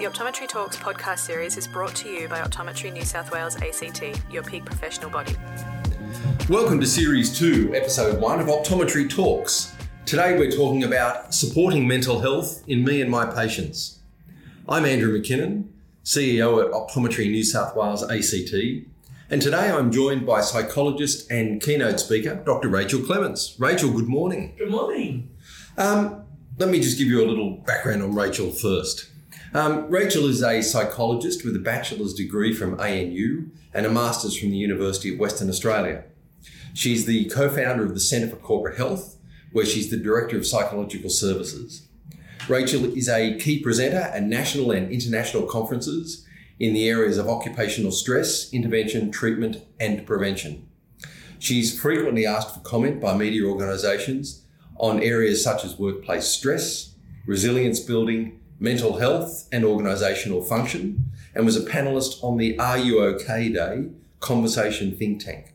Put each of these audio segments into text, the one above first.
The Optometry Talks podcast series is brought to you by Optometry New South Wales ACT, your peak professional body. Welcome to Series 2, Episode 1 of Optometry Talks. Today we're talking about supporting mental health in me and my patients. I'm Andrew McKinnon, CEO at Optometry New South Wales ACT, and today I'm joined by psychologist and keynote speaker, Dr. Rachel Clements. Rachel, good morning. Good morning. Um, let me just give you a little background on Rachel first. Um, Rachel is a psychologist with a bachelor's degree from ANU and a master's from the University of Western Australia. She's the co founder of the Centre for Corporate Health, where she's the Director of Psychological Services. Rachel is a key presenter at national and international conferences in the areas of occupational stress, intervention, treatment, and prevention. She's frequently asked for comment by media organisations on areas such as workplace stress, resilience building, mental health and organisational function, and was a panellist on the Are You OK Day conversation think tank.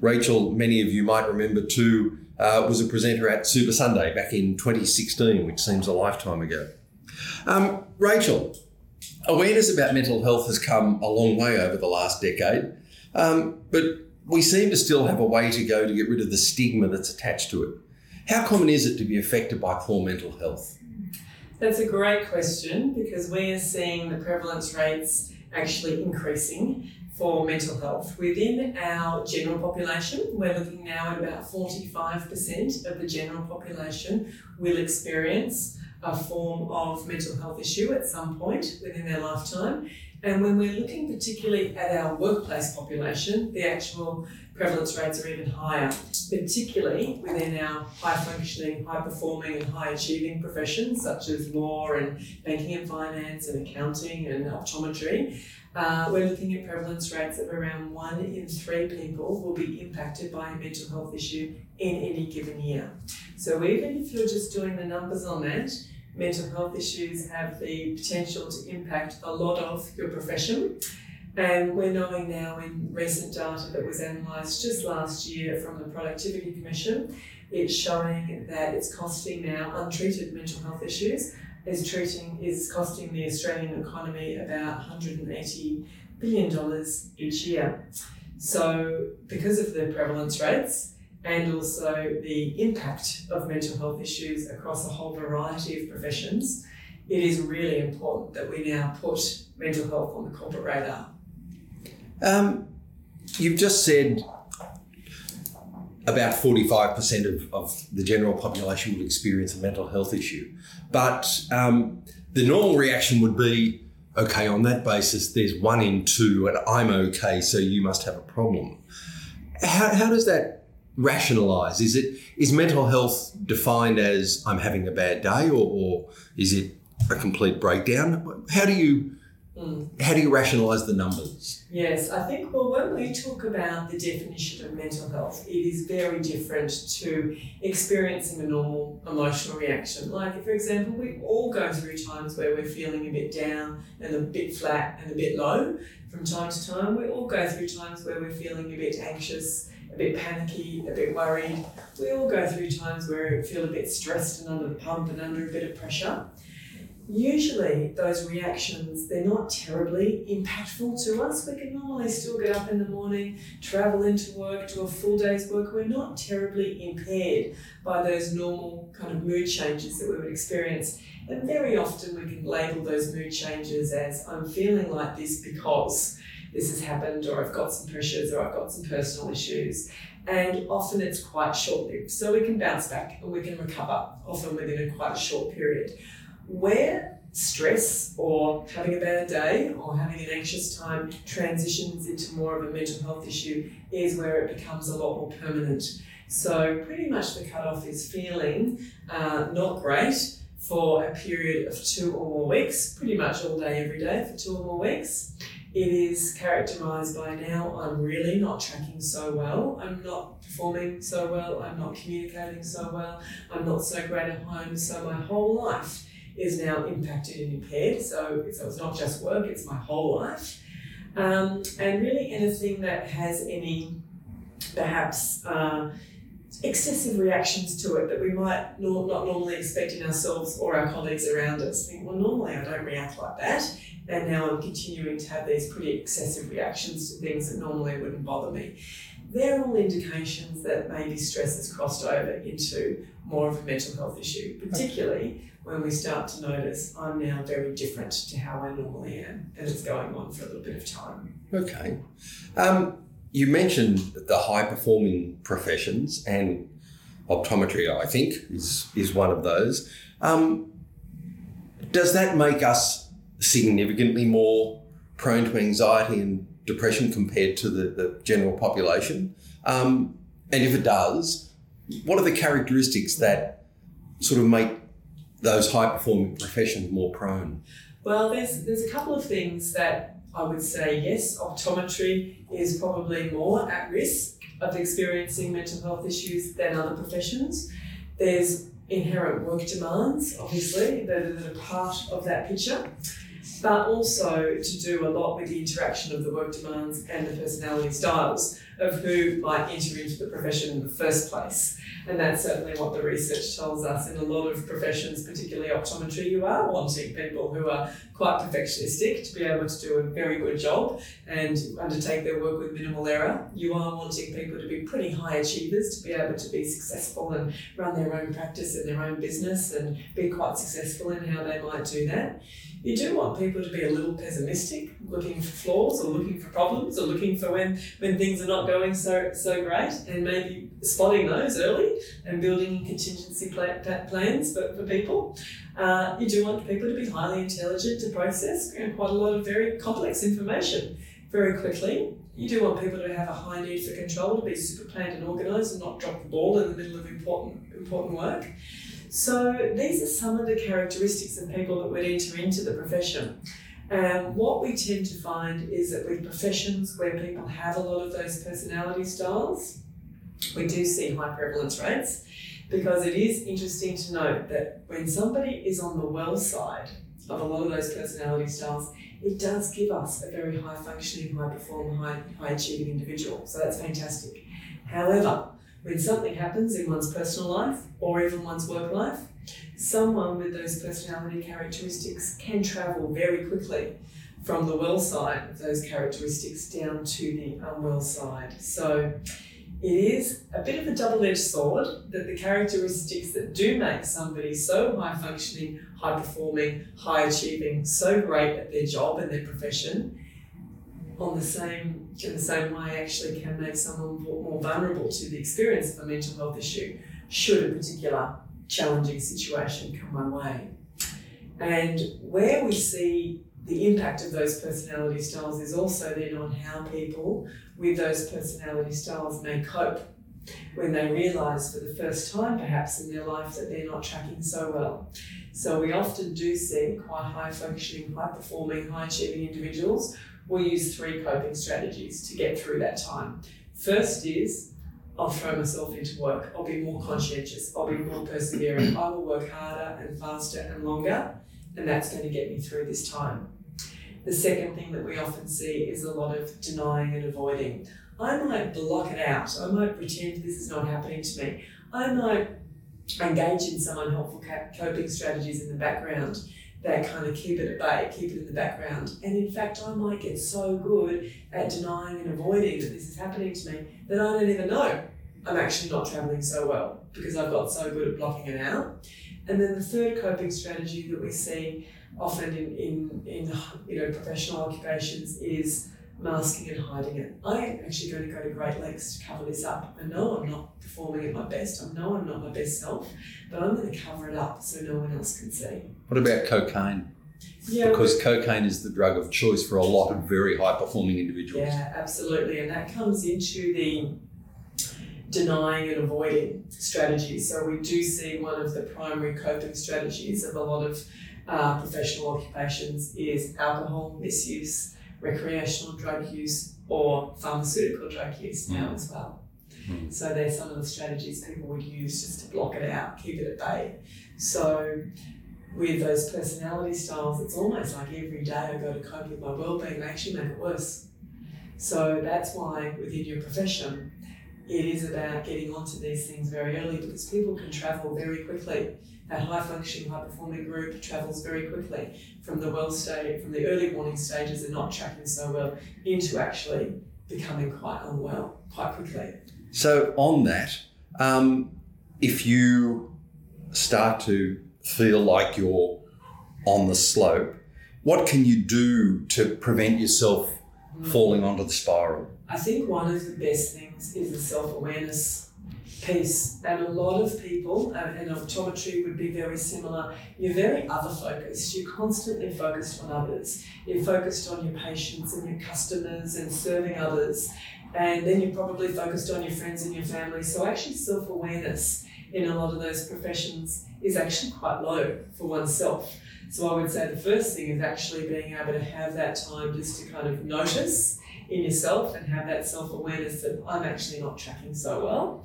Rachel, many of you might remember too, uh, was a presenter at Super Sunday back in 2016, which seems a lifetime ago. Um, Rachel, awareness about mental health has come a long way over the last decade, um, but we seem to still have a way to go to get rid of the stigma that's attached to it. How common is it to be affected by poor mental health? That's a great question because we are seeing the prevalence rates actually increasing for mental health. Within our general population, we're looking now at about 45% of the general population will experience a form of mental health issue at some point within their lifetime. And when we're looking particularly at our workplace population, the actual prevalence rates are even higher, particularly within our high functioning, high performing, and high achieving professions such as law and banking and finance and accounting and optometry. Uh, we're looking at prevalence rates of around one in three people will be impacted by a mental health issue in any given year. So even if you're just doing the numbers on that, mental health issues have the potential to impact a lot of your profession. And we're knowing now in recent data that was analysed just last year from the Productivity Commission, it's showing that it's costing now untreated mental health issues is treating is costing the Australian economy about 180 billion dollars each year. So because of the prevalence rates, and also the impact of mental health issues across a whole variety of professions, it is really important that we now put mental health on the corporate radar. Um, you've just said about 45% of, of the general population will experience a mental health issue. But um, the normal reaction would be okay, on that basis, there's one in two, and I'm okay, so you must have a problem. How, how does that rationalize? Is it is mental health defined as I'm having a bad day, or, or is it a complete breakdown? How do you mm. how do you rationalize the numbers? Yes, I think well when we talk about the definition of mental health, it is very different to experiencing a normal emotional reaction. Like for example, we all go through times where we're feeling a bit down and a bit flat and a bit low. From time to time, we all go through times where we're feeling a bit anxious a bit panicky, a bit worried. We all go through times where we feel a bit stressed and under the pump and under a bit of pressure. Usually, those reactions, they're not terribly impactful to us. We can normally still get up in the morning, travel into work, do a full day's work. We're not terribly impaired by those normal kind of mood changes that we would experience. And very often, we can label those mood changes as I'm feeling like this because this has happened, or I've got some pressures, or I've got some personal issues. And often it's quite short lived. So we can bounce back and we can recover, often within a quite short period. Where stress or having a bad day or having an anxious time transitions into more of a mental health issue is where it becomes a lot more permanent. So, pretty much the cutoff is feeling uh, not great for a period of two or more weeks, pretty much all day, every day for two or more weeks. It is characterized by now I'm really not tracking so well, I'm not performing so well, I'm not communicating so well, I'm not so great at home, so my whole life is now impacted and impaired. So, so it's not just work, it's my whole life. Um, and really anything that has any perhaps uh, excessive reactions to it that we might not, not normally expect in ourselves or our colleagues around us. Think, well, normally I don't react like that, and now I'm continuing to have these pretty excessive reactions to things that normally wouldn't bother me. They're all indications that maybe stress has crossed over into more of a mental health issue, particularly when we start to notice I'm now very different to how I normally am, and it's going on for a little bit of time. Okay. Um, you mentioned the high performing professions, and optometry, I think, is, is one of those. Um, does that make us significantly more prone to anxiety and depression compared to the, the general population? Um, and if it does, what are the characteristics that sort of make those high performing professions more prone? Well, there's there's a couple of things that I would say yes, optometry is probably more at risk of experiencing mental health issues than other professions. There's inherent work demands, obviously, that are part of that picture, but also to do a lot with the interaction of the work demands and the personality styles of who might enter into the profession in the first place. And that's certainly what the research tells us in a lot of professions, particularly optometry. You are wanting people who are quite perfectionistic to be able to do a very good job and undertake their work with minimal error. You are wanting people to be pretty high achievers to be able to be successful and run their own practice and their own business and be quite successful in how they might do that. You do want people to be a little pessimistic, looking for flaws or looking for problems or looking for when, when things are not going so so great and maybe spotting those early and building contingency plan, plans for, for people. Uh, you do want people to be highly intelligent to process quite a lot of very complex information very quickly. You do want people to have a high need for control, to be super planned and organised and not drop the ball in the middle of important important work. So these are some of the characteristics of people that would enter into the profession. And what we tend to find is that with professions where people have a lot of those personality styles, we do see high prevalence rates because it is interesting to note that when somebody is on the well side of a lot of those personality styles, it does give us a very high functioning, high performing, high, high achieving individual. So that's fantastic. However, when something happens in one's personal life or even one's work life, someone with those personality characteristics can travel very quickly from the well side of those characteristics down to the unwell side. So it is a bit of a double edged sword that the characteristics that do make somebody so high functioning, high performing, high achieving, so great at their job and their profession, on the same in the same way actually can make someone more vulnerable to the experience of a mental health issue should a particular challenging situation come my way. And where we see the impact of those personality styles is also then on how people with those personality styles may cope when they realise for the first time perhaps in their life that they're not tracking so well. So we often do see quite high functioning, high performing, high achieving individuals will use three coping strategies to get through that time. First is I'll throw myself into work. I'll be more conscientious. I'll be more persevering. I will work harder and faster and longer, and that's going to get me through this time. The second thing that we often see is a lot of denying and avoiding. I might block it out. I might pretend this is not happening to me. I might engage in some unhelpful coping strategies in the background that kind of keep it at bay, keep it in the background. And in fact, I might get so good at denying and avoiding that this is happening to me that I don't even know I'm actually not traveling so well because I've got so good at blocking it out. And then the third coping strategy that we see often in, in, in you know professional occupations is masking and hiding it. I'm actually going to go to great lengths to cover this up. I know I'm not performing at my best. I know I'm not my best self, but I'm going to cover it up so no one else can see. What about cocaine? Yeah, because cocaine is the drug of choice for a lot of very high performing individuals. Yeah, absolutely. And that comes into the denying and avoiding strategies. So we do see one of the primary coping strategies of a lot of uh, professional occupations is alcohol misuse, recreational drug use, or pharmaceutical drug use now mm. as well. Mm. So there's some of the strategies people would use just to block it out, keep it at bay. So with those personality styles, it's almost like every day I go to cope with my well-being, they actually make it worse. So that's why within your profession, it is about getting onto these things very early because people can travel very quickly. That high functioning, high performing group travels very quickly from the well from the early warning stages and not tracking so well into actually becoming quite unwell quite quickly. So, on that, um, if you start to feel like you're on the slope, what can you do to prevent yourself falling onto the spiral? I think one of the best things is the self awareness piece. And a lot of people, uh, and, and optometry would be very similar, you're very other focused. You're constantly focused on others. You're focused on your patients and your customers and serving others. And then you're probably focused on your friends and your family. So, actually, self awareness in a lot of those professions is actually quite low for oneself. So I would say the first thing is actually being able to have that time just to kind of notice in yourself and have that self awareness that I'm actually not tracking so well.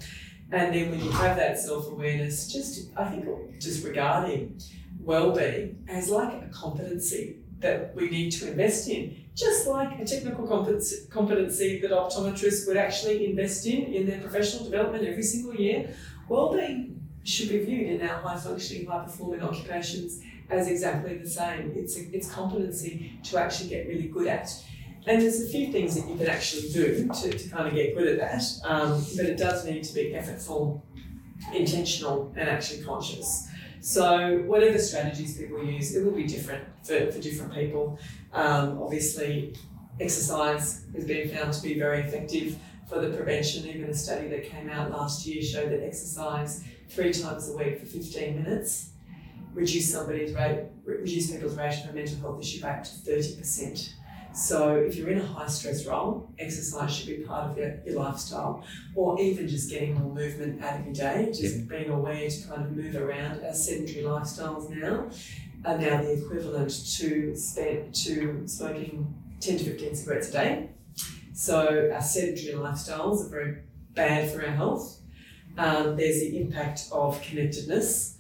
And then when you have that self awareness, just I think just regarding well being as like a competency that we need to invest in, just like a technical competency that optometrists would actually invest in in their professional development every single year. Well being should be viewed in our high functioning, high performing occupations as exactly the same. It's, a, it's competency to actually get really good at. And there's a few things that you can actually do to, to kind of get good at that, um, but it does need to be effortful, intentional, and actually conscious. So, whatever strategies people use, it will be different for, for different people. Um, obviously, exercise has been found to be very effective for the prevention. Even a study that came out last year showed that exercise three times a week for 15 minutes reduce somebody's rate, reduce people's rate of a mental health issue back to 30%. So if you're in a high stress role, exercise should be part of your, your lifestyle, or even just getting more movement out of your day, just being aware to kind of move around. Our sedentary lifestyles now are now the equivalent to spend, to smoking 10 to 15 cigarettes a day. So our sedentary lifestyles are very bad for our health. Um, there's the impact of connectedness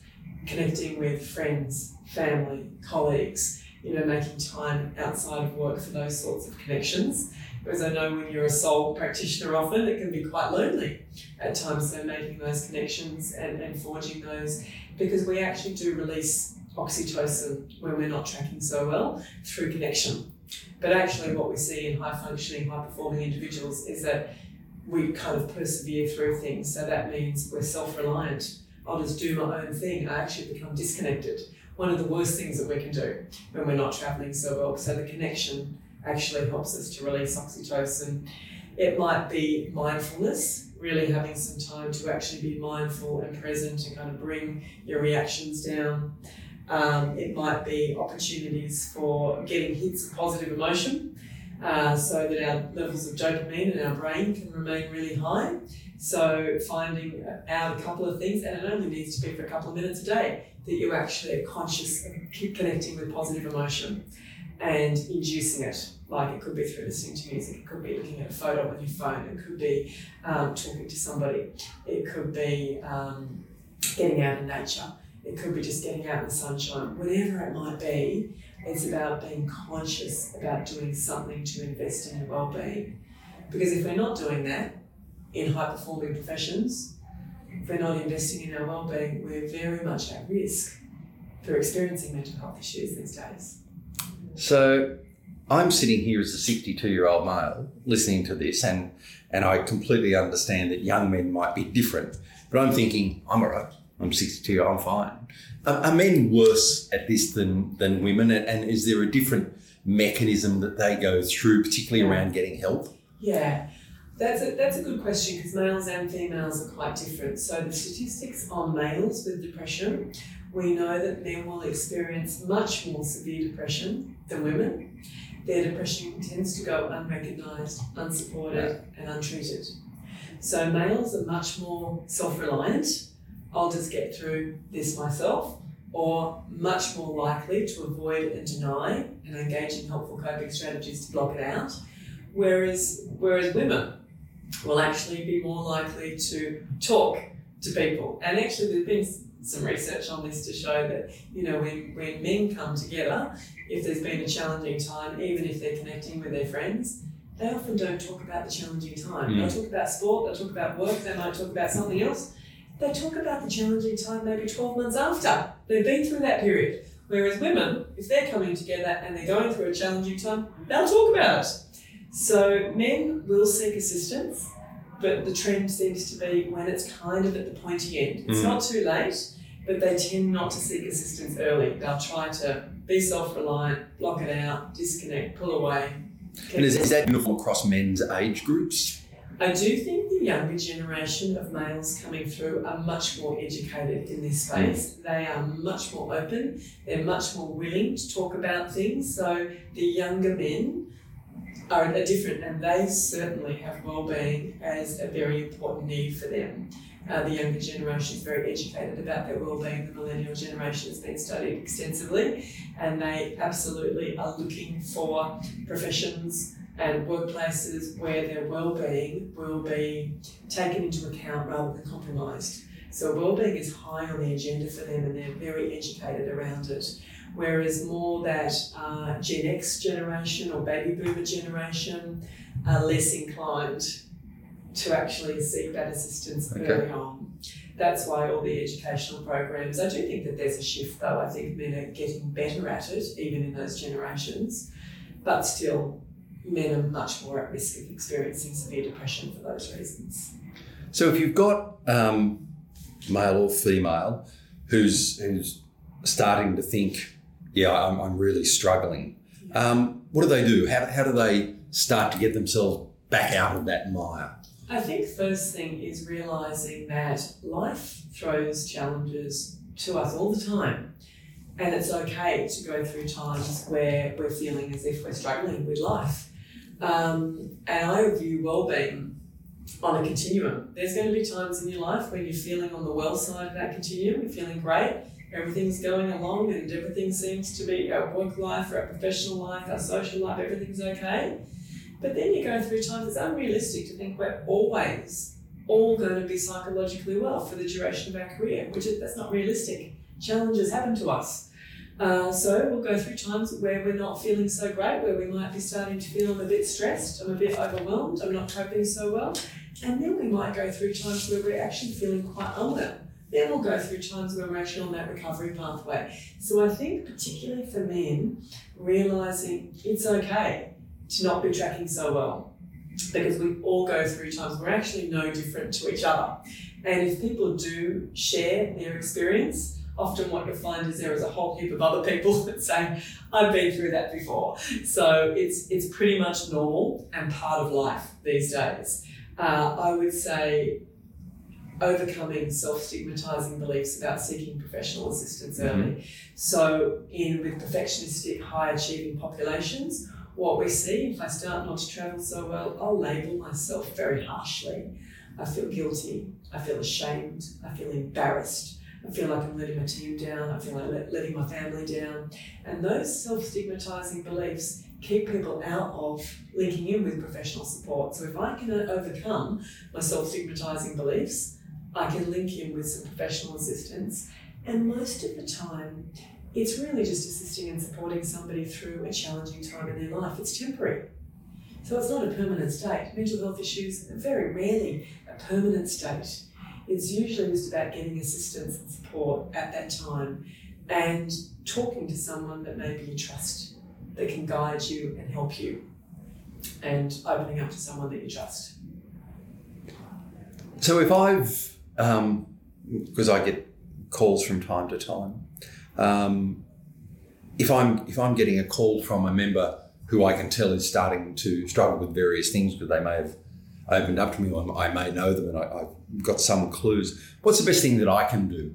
connecting with friends, family, colleagues, you know, making time outside of work for those sorts of connections. Because I know when you're a sole practitioner, often it can be quite lonely at times. So, making those connections and, and forging those, because we actually do release oxytocin when we're not tracking so well through connection. But actually, what we see in high functioning, high performing individuals is that we kind of persevere through things. So, that means we're self reliant I'll just do my own thing, I actually become disconnected. One of the worst things that we can do when we're not traveling so well. So the connection actually helps us to release oxytocin. It might be mindfulness, really having some time to actually be mindful and present and kind of bring your reactions down. Um, it might be opportunities for getting hits of positive emotion uh, so that our levels of dopamine in our brain can remain really high. So finding out a couple of things, and it only needs to be for a couple of minutes a day, that you actually conscious of connecting with positive emotion and inducing it. Like it could be through listening to music, it could be looking at a photo on your phone, it could be um, talking to somebody, it could be um, getting out in nature, it could be just getting out in the sunshine, whatever it might be. It's about being conscious about doing something to invest in your well-being. Because if we're not doing that, in high performing professions, if we're not investing in our well-being, we're very much at risk for experiencing mental health issues these days. So I'm sitting here as a 62 year old male listening to this, and, and I completely understand that young men might be different. But I'm thinking, I'm all right. I'm 62, I'm fine. Are, are men worse at this than, than women? And, and is there a different mechanism that they go through, particularly around getting help? Yeah. That's a, that's a good question because males and females are quite different. So, the statistics on males with depression, we know that men will experience much more severe depression than women. Their depression tends to go unrecognised, unsupported, and untreated. So, males are much more self reliant. I'll just get through this myself, or much more likely to avoid and deny and engage in helpful coping strategies to block it out. Whereas, whereas women will actually be more likely to talk to people. And actually, there's been some research on this to show that you know when, when men come together, if there's been a challenging time, even if they're connecting with their friends, they often don't talk about the challenging time. Mm. They'll talk about sport, they'll talk about work, they might talk about something else. They talk about the challenging time maybe 12 months after they've been through that period. Whereas women, if they're coming together and they're going through a challenging time, they'll talk about it. So men will seek assistance, but the trend seems to be when it's kind of at the pointy end. It's Mm. not too late, but they tend not to seek assistance early. They'll try to be self reliant, block it out, disconnect, pull away. And is, is that uniform across men's age groups? I do think the younger generation of males coming through are much more educated in this space. They are much more open. They're much more willing to talk about things. So the younger men are different, and they certainly have well-being as a very important need for them. Uh, the younger generation is very educated about their well-being. The millennial generation has been studied extensively, and they absolutely are looking for professions and workplaces where their well-being will be taken into account rather than compromised. So well-being is high on the agenda for them, and they're very educated around it. Whereas more that uh, Gen X generation or baby boomer generation are less inclined to actually seek that assistance Okay. early on. That's why all the educational programs, I do think that there's a shift though. I think men are getting better at it, even in those generations. But still, men are much more at risk of experiencing severe depression for those reasons. So if you've got um, male or female who's who's starting to think, yeah, I'm, I'm really struggling. Um, what do they do? How, how do they start to get themselves back out of that mire? I think first thing is realizing that life throws challenges to us all the time. And it's okay to go through times where we're feeling as if we're struggling with life. Um, and I view well-being on a continuum. There's going to be times in your life when you're feeling on the well side of that continuum, you're feeling great, everything's going along and everything seems to be our work life, our professional life, our social life, everything's okay. But then you go through times it's unrealistic to think we're always all going to be psychologically well for the duration of our career, which is that's not realistic. Challenges happen to us. Uh, so we'll go through times where we're not feeling so great, where we might be starting to feel I'm a bit stressed, I'm a bit overwhelmed, I'm not coping so well. And then we might go through times where we're actually feeling quite unwell. Then we'll go through times where we're actually on that recovery pathway. So I think, particularly for men, realizing it's okay to not be tracking so well because we all go through times we're actually no different to each other. And if people do share their experience, often what you'll find is there is a whole heap of other people that say, I've been through that before. So it's it's pretty much normal and part of life these days. Uh, I would say overcoming self-stigmatizing beliefs about seeking professional assistance early. So in with perfectionistic high achieving populations, what we see if I start not to travel so well, I'll label myself very harshly. I feel guilty, I feel ashamed, I feel embarrassed, I feel like I'm letting my team down, I feel like let, letting my family down. And those self stigmatizing beliefs keep people out of linking in with professional support. So if I can overcome my self stigmatizing beliefs, I can link in with some professional assistance. And most of the time, it's really just assisting and supporting somebody through a challenging time in their life. It's temporary. So it's not a permanent state. Mental health issues are very rarely a permanent state. It's usually just about getting assistance and support at that time and talking to someone that maybe you trust that can guide you and help you and opening up to someone that you trust. So if I've, um, because I get calls from time to time, um, if I'm if I'm getting a call from a member who I can tell is starting to struggle with various things because they may have opened up to me I may know them and I, I've got some clues, what's the best thing that I can do,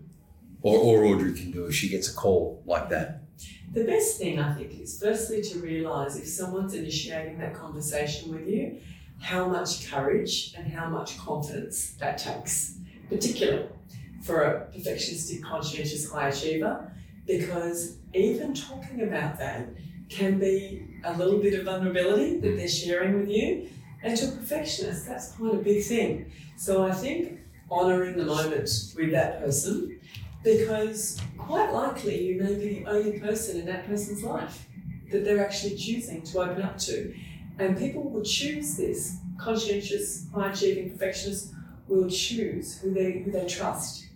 or, or Audrey can do if she gets a call like that? The best thing I think is firstly to realise if someone's initiating that conversation with you, how much courage and how much confidence that takes, particularly for a perfectionistic, conscientious high achiever, because even talking about that can be a little bit of vulnerability that they're sharing with you. And to a perfectionist, that's quite a big thing. So I think honouring the moment with that person because quite likely you may be the only person in that person's life that they're actually choosing to open up to. And people will choose this. Conscientious, high achieving perfectionists will choose who they who they trust.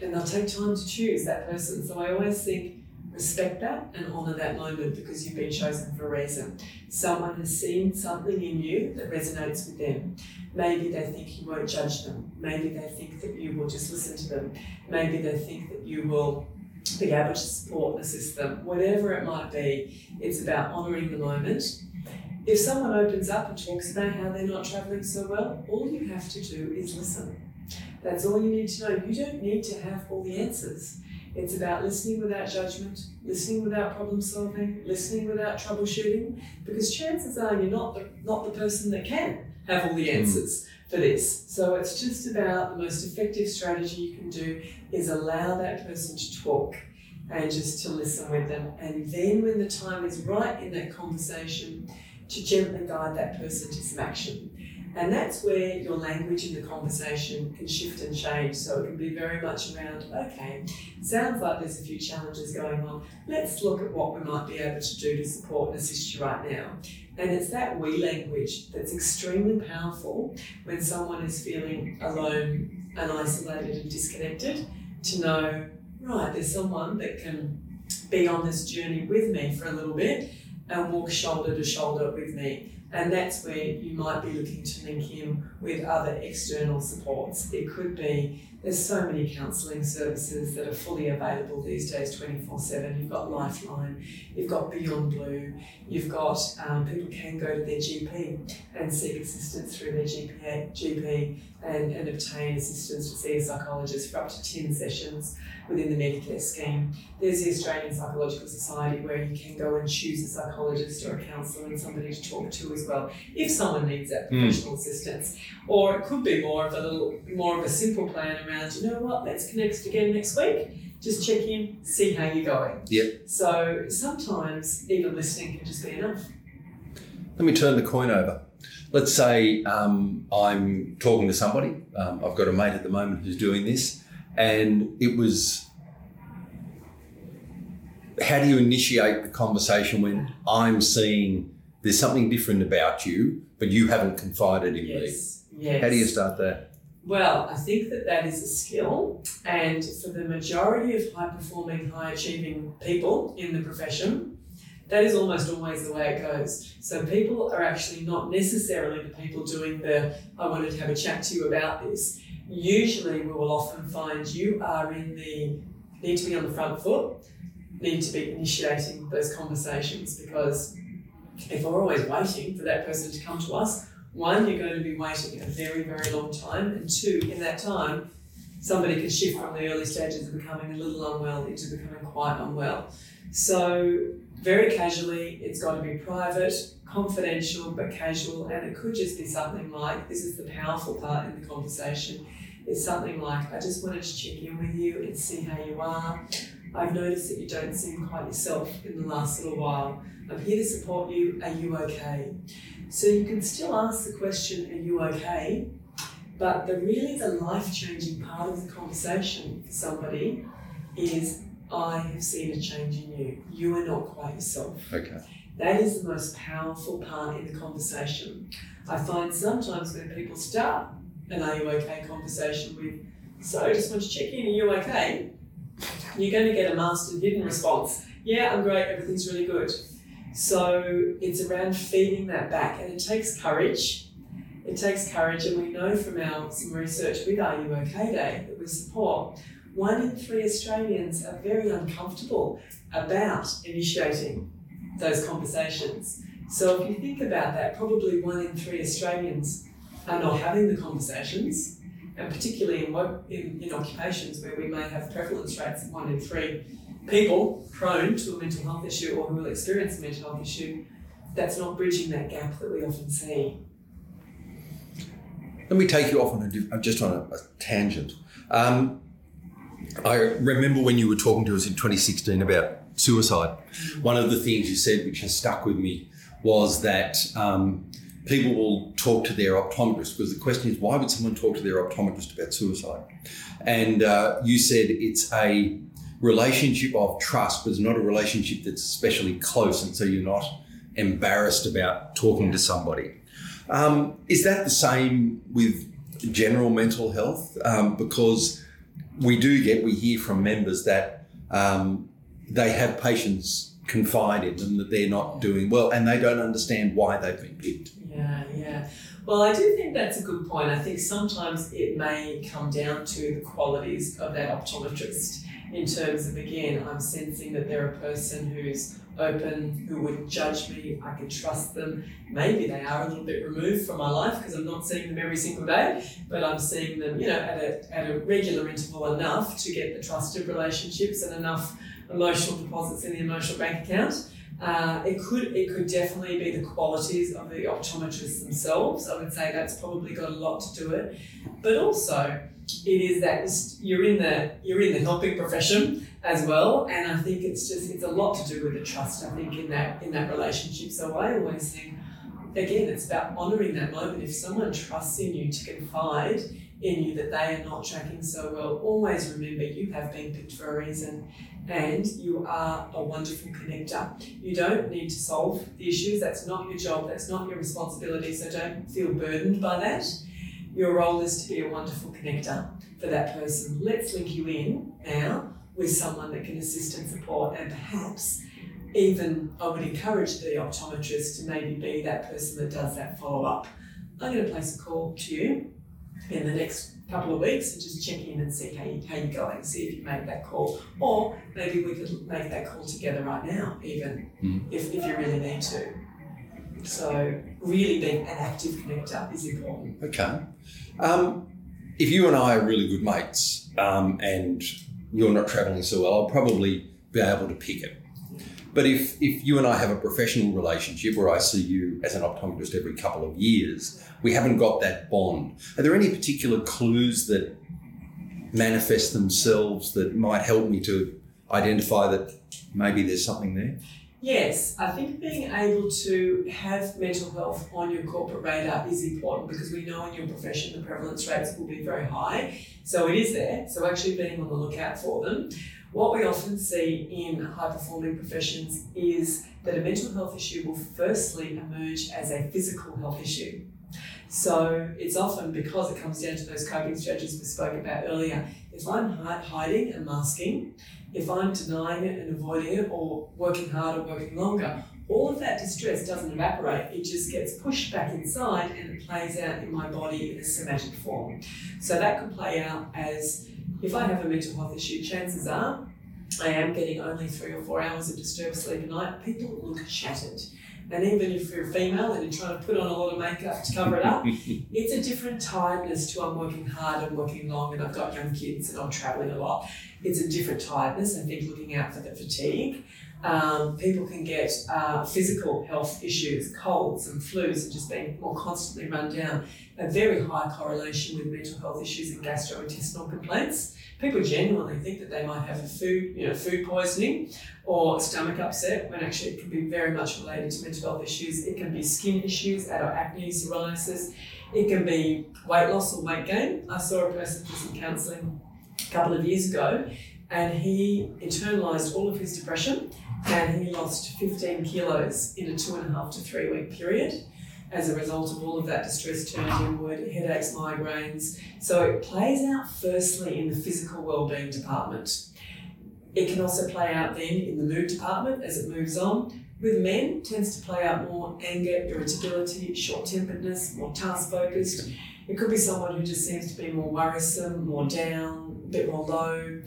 And they'll take time to choose that person. So I always think respect that and honour that moment because you've been chosen for a reason. Someone has seen something in you that resonates with them. Maybe they think you won't judge them. Maybe they think that you will just listen to them. Maybe they think that you will be able to support and assist them. Whatever it might be, it's about honouring the moment. If someone opens up and talks about how they're not travelling so well, all you have to do is listen. That's all you need to know. You don't need to have all the answers. It's about listening without judgment, listening without problem solving, listening without troubleshooting, because chances are you're not the, not the person that can have all the answers mm. for this. So it's just about the most effective strategy you can do is allow that person to talk and just to listen with them. And then when the time is right in that conversation, to gently guide that person to some action. And that's where your language in the conversation can shift and change. So it can be very much around, okay, sounds like there's a few challenges going on. Let's look at what we might be able to do to support and assist you right now. And it's that we language that's extremely powerful when someone is feeling alone and isolated and disconnected to know, right, there's someone that can be on this journey with me for a little bit and walk shoulder to shoulder with me. And that's where you might be looking to link in with other external supports. It could be there's so many counselling services that are fully available these days 24 7. You've got Lifeline, you've got Beyond Blue, you've got um, people can go to their GP and seek assistance through their GP, GP and, and obtain assistance to see a psychologist for up to 10 sessions within the Medicare scheme. There's the Australian Psychological Society where you can go and choose a psychologist or a counsellor and somebody to talk to as well if someone needs that hmm. professional mm. assistance. Or it could be more of a little more of a simple plan around, you know what, let's connect again next week. Just check in, see how you're going. Yep. So sometimes even listening can just be enough. Let me turn the coin over. Let's say um, I'm talking to somebody. Um, I've got a mate at the moment who's doing this and it was how do you initiate the conversation when I'm seeing there's something different about you, but you haven't confided in yes, me? Yes. How do you start that? Well, I think that that is a skill, and for the majority of high performing, high achieving people in the profession, that is almost always the way it goes. So people are actually not necessarily the people doing the I wanted to have a chat to you about this usually we will often find you are in the need to be on the front foot, need to be initiating those conversations because if we're always waiting for that person to come to us, one, you're going to be waiting a very, very long time, and two, in that time, somebody can shift from the early stages of becoming a little unwell into becoming quite unwell. So, very casually, it's got to be private, confidential, but casual, and it could just be something like this is the powerful part in the conversation is something like, I just wanted to check in with you and see how you are. I've noticed that you don't seem quite yourself in the last little while. I'm here to support you. Are you okay? So you can still ask the question, Are you okay? But the really the life changing part of the conversation for somebody is I have seen a change in you. You are not quite yourself. Okay. That is the most powerful part in the conversation. I find sometimes when people start an are you okay conversation with, so I just want to check in, are you okay? You're going to get a mastered hidden response. Yeah, I'm great, everything's really good. So it's around feeding that back, and it takes courage. It takes courage, and we know from our some research with Are You OK Day that we support, one in three Australians are very uncomfortable about initiating those conversations. So if you think about that, probably one in three Australians are not having the conversations, and particularly in, in, in occupations where we may have prevalence rates of one in three people prone to a mental health issue or who will experience a mental health issue, that's not bridging that gap that we often see. Let me take you off on a just on a, a tangent. Um, I remember when you were talking to us in 2016 about suicide. One of the things you said, which has stuck with me, was that um, people will talk to their optometrist because the question is why would someone talk to their optometrist about suicide? And uh, you said it's a relationship of trust, but it's not a relationship that's especially close, and so you're not embarrassed about talking to somebody. Um, is that the same with general mental health? Um, because we do get, we hear from members that um, they have patients confide in them that they're not doing well and they don't understand why they've been picked. Yeah, yeah. Well, I do think that's a good point. I think sometimes it may come down to the qualities of that optometrist in terms of, again, I'm sensing that they're a person who's open, who would judge me, I can trust them. Maybe they are a little bit removed from my life because I'm not seeing them every single day, but I'm seeing them, you know, at a, at a regular interval enough to get the trusted relationships and enough emotional deposits in the emotional bank account. Uh, it could it could definitely be the qualities of the optometrists themselves. I would say that's probably got a lot to do it, but also it is that you're in the you're in the helping profession as well, and I think it's just it's a lot to do with the trust. I think in that in that relationship. So I always think again it's about honouring that moment. If someone trusts in you to confide in you that they are not tracking so well, always remember you have been picked for a reason and you are a wonderful connector. You don't need to solve the issues, that's not your job, that's not your responsibility, so don't feel burdened by that. Your role is to be a wonderful connector for that person. Let's link you in now with someone that can assist and support, and perhaps even I would encourage the optometrist to maybe be that person that does that follow up. I'm going to place a call to you in the next couple of weeks and just check in and see how, you, how you're going, see if you made that call. Or maybe we could make that call together right now, even mm. if, if you really need to. So, really being an active connector is important. Okay. Um, if you and I are really good mates um, and you're not travelling so well, I'll probably be able to pick it. But if, if you and I have a professional relationship where I see you as an optometrist every couple of years, we haven't got that bond. Are there any particular clues that manifest themselves that might help me to identify that maybe there's something there? Yes, I think being able to have mental health on your corporate radar is important because we know in your profession the prevalence rates will be very high. So it is there. So actually being on the lookout for them. What we often see in high performing professions is that a mental health issue will firstly emerge as a physical health issue. So it's often because it comes down to those coping strategies we spoke about earlier. If I'm hiding and masking, if I'm denying it and avoiding it, or working harder, working longer, all of that distress doesn't evaporate. It just gets pushed back inside and it plays out in my body in a somatic form. So that could play out as if I have a mental health issue, chances are I am getting only three or four hours of disturbed sleep a night. People look shattered. And even if you're a female and you're trying to put on a lot of makeup to cover it up, it's a different tiredness to I'm working hard and working long and I've got young kids and I'm traveling a lot. It's a different tiredness. I think looking out for the fatigue. Um, people can get uh, physical health issues, colds and flus, and just being more constantly run down. A very high correlation with mental health issues and gastrointestinal complaints. People genuinely think that they might have a food, you know, food poisoning or stomach upset, when actually it can be very much related to mental health issues. It can be skin issues, adult acne, psoriasis. It can be weight loss or weight gain. I saw a person for some counselling a couple of years ago, and he internalized all of his depression and he lost 15 kilos in a two and a half to three week period as a result of all of that distress turned inward, headaches, migraines. So it plays out firstly in the physical well-being department. It can also play out then in the mood department as it moves on. With men, tends to play out more anger, irritability, short-temperedness, more task-focused. It could be someone who just seems to be more worrisome, more down, a bit more low.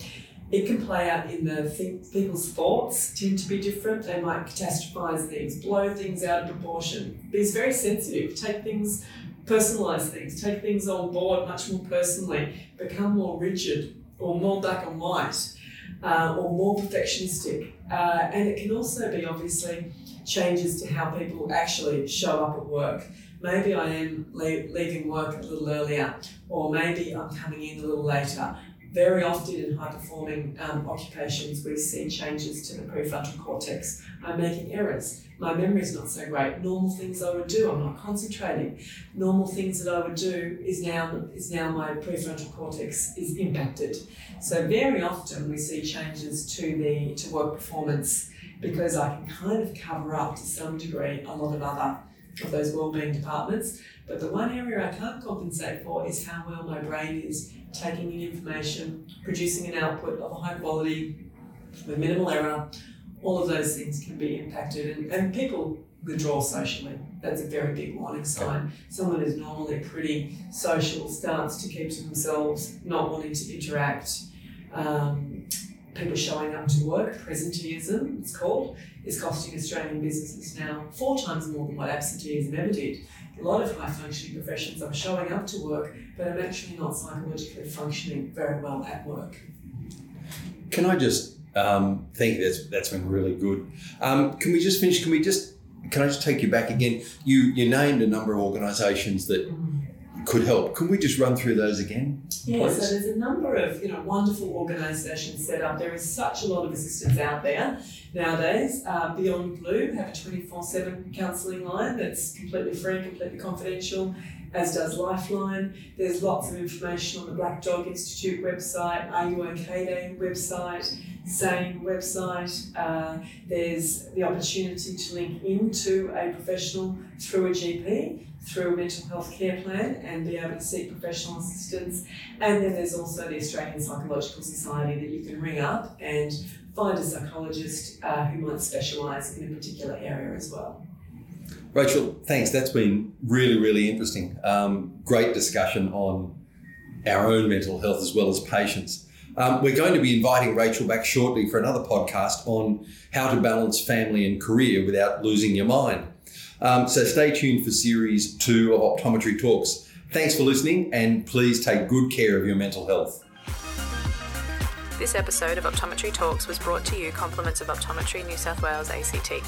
It can play out in the th- people's thoughts tend to be different. They might catastrophize things, blow things out of proportion, be very sensitive, take things, personalize things, take things on board much more personally, become more rigid or more black and white. Uh, or more perfectionistic. Uh, and it can also be obviously changes to how people actually show up at work. Maybe I am le- leaving work a little earlier, or maybe I'm coming in a little later, very often in high performing um, occupations, we see changes to the prefrontal cortex. I'm making errors. My memory is not so great. Normal things I would do, I'm not concentrating. Normal things that I would do is now is now my prefrontal cortex is impacted. So very often we see changes to the to work performance because I can kind of cover up to some degree a lot of other of those wellbeing departments. But the one area I can't compensate for is how well my brain is taking in information, producing an output of high quality with minimal error. All of those things can be impacted, and, and people withdraw socially. That's a very big warning sign. Someone who's normally pretty social starts to keep to themselves, not wanting to interact. Um, people showing up to work, presenteeism, it's called, is costing Australian businesses now four times more than what absenteeism ever did. A lot of high functioning professions are showing up to work, but I'm actually not psychologically functioning very well at work. Can I just um, think that's that's been really good. Um, can we just finish? Can we just can I just take you back again? You you named a number of organisations that could help. Can we just run through those again? Yeah, please? so there's a number of you know wonderful organisations set up. There is such a lot of assistance out there nowadays. Uh, Beyond Blue have a 24/7 counselling line that's completely free, completely confidential. As does Lifeline. There's lots of information on the Black Dog Institute website, Are You OK Day website, SANE website. Uh, there's the opportunity to link into a professional through a GP through a mental health care plan and be able to seek professional assistance. And then there's also the Australian Psychological Society that you can ring up and find a psychologist uh, who might specialise in a particular area as well. Rachel, thanks. That's been really, really interesting. Um, great discussion on our own mental health as well as patients. Um, we're going to be inviting Rachel back shortly for another podcast on how to balance family and career without losing your mind. Um, so stay tuned for series two of Optometry Talks. Thanks for listening, and please take good care of your mental health. This episode of Optometry Talks was brought to you compliments of Optometry New South Wales ACT.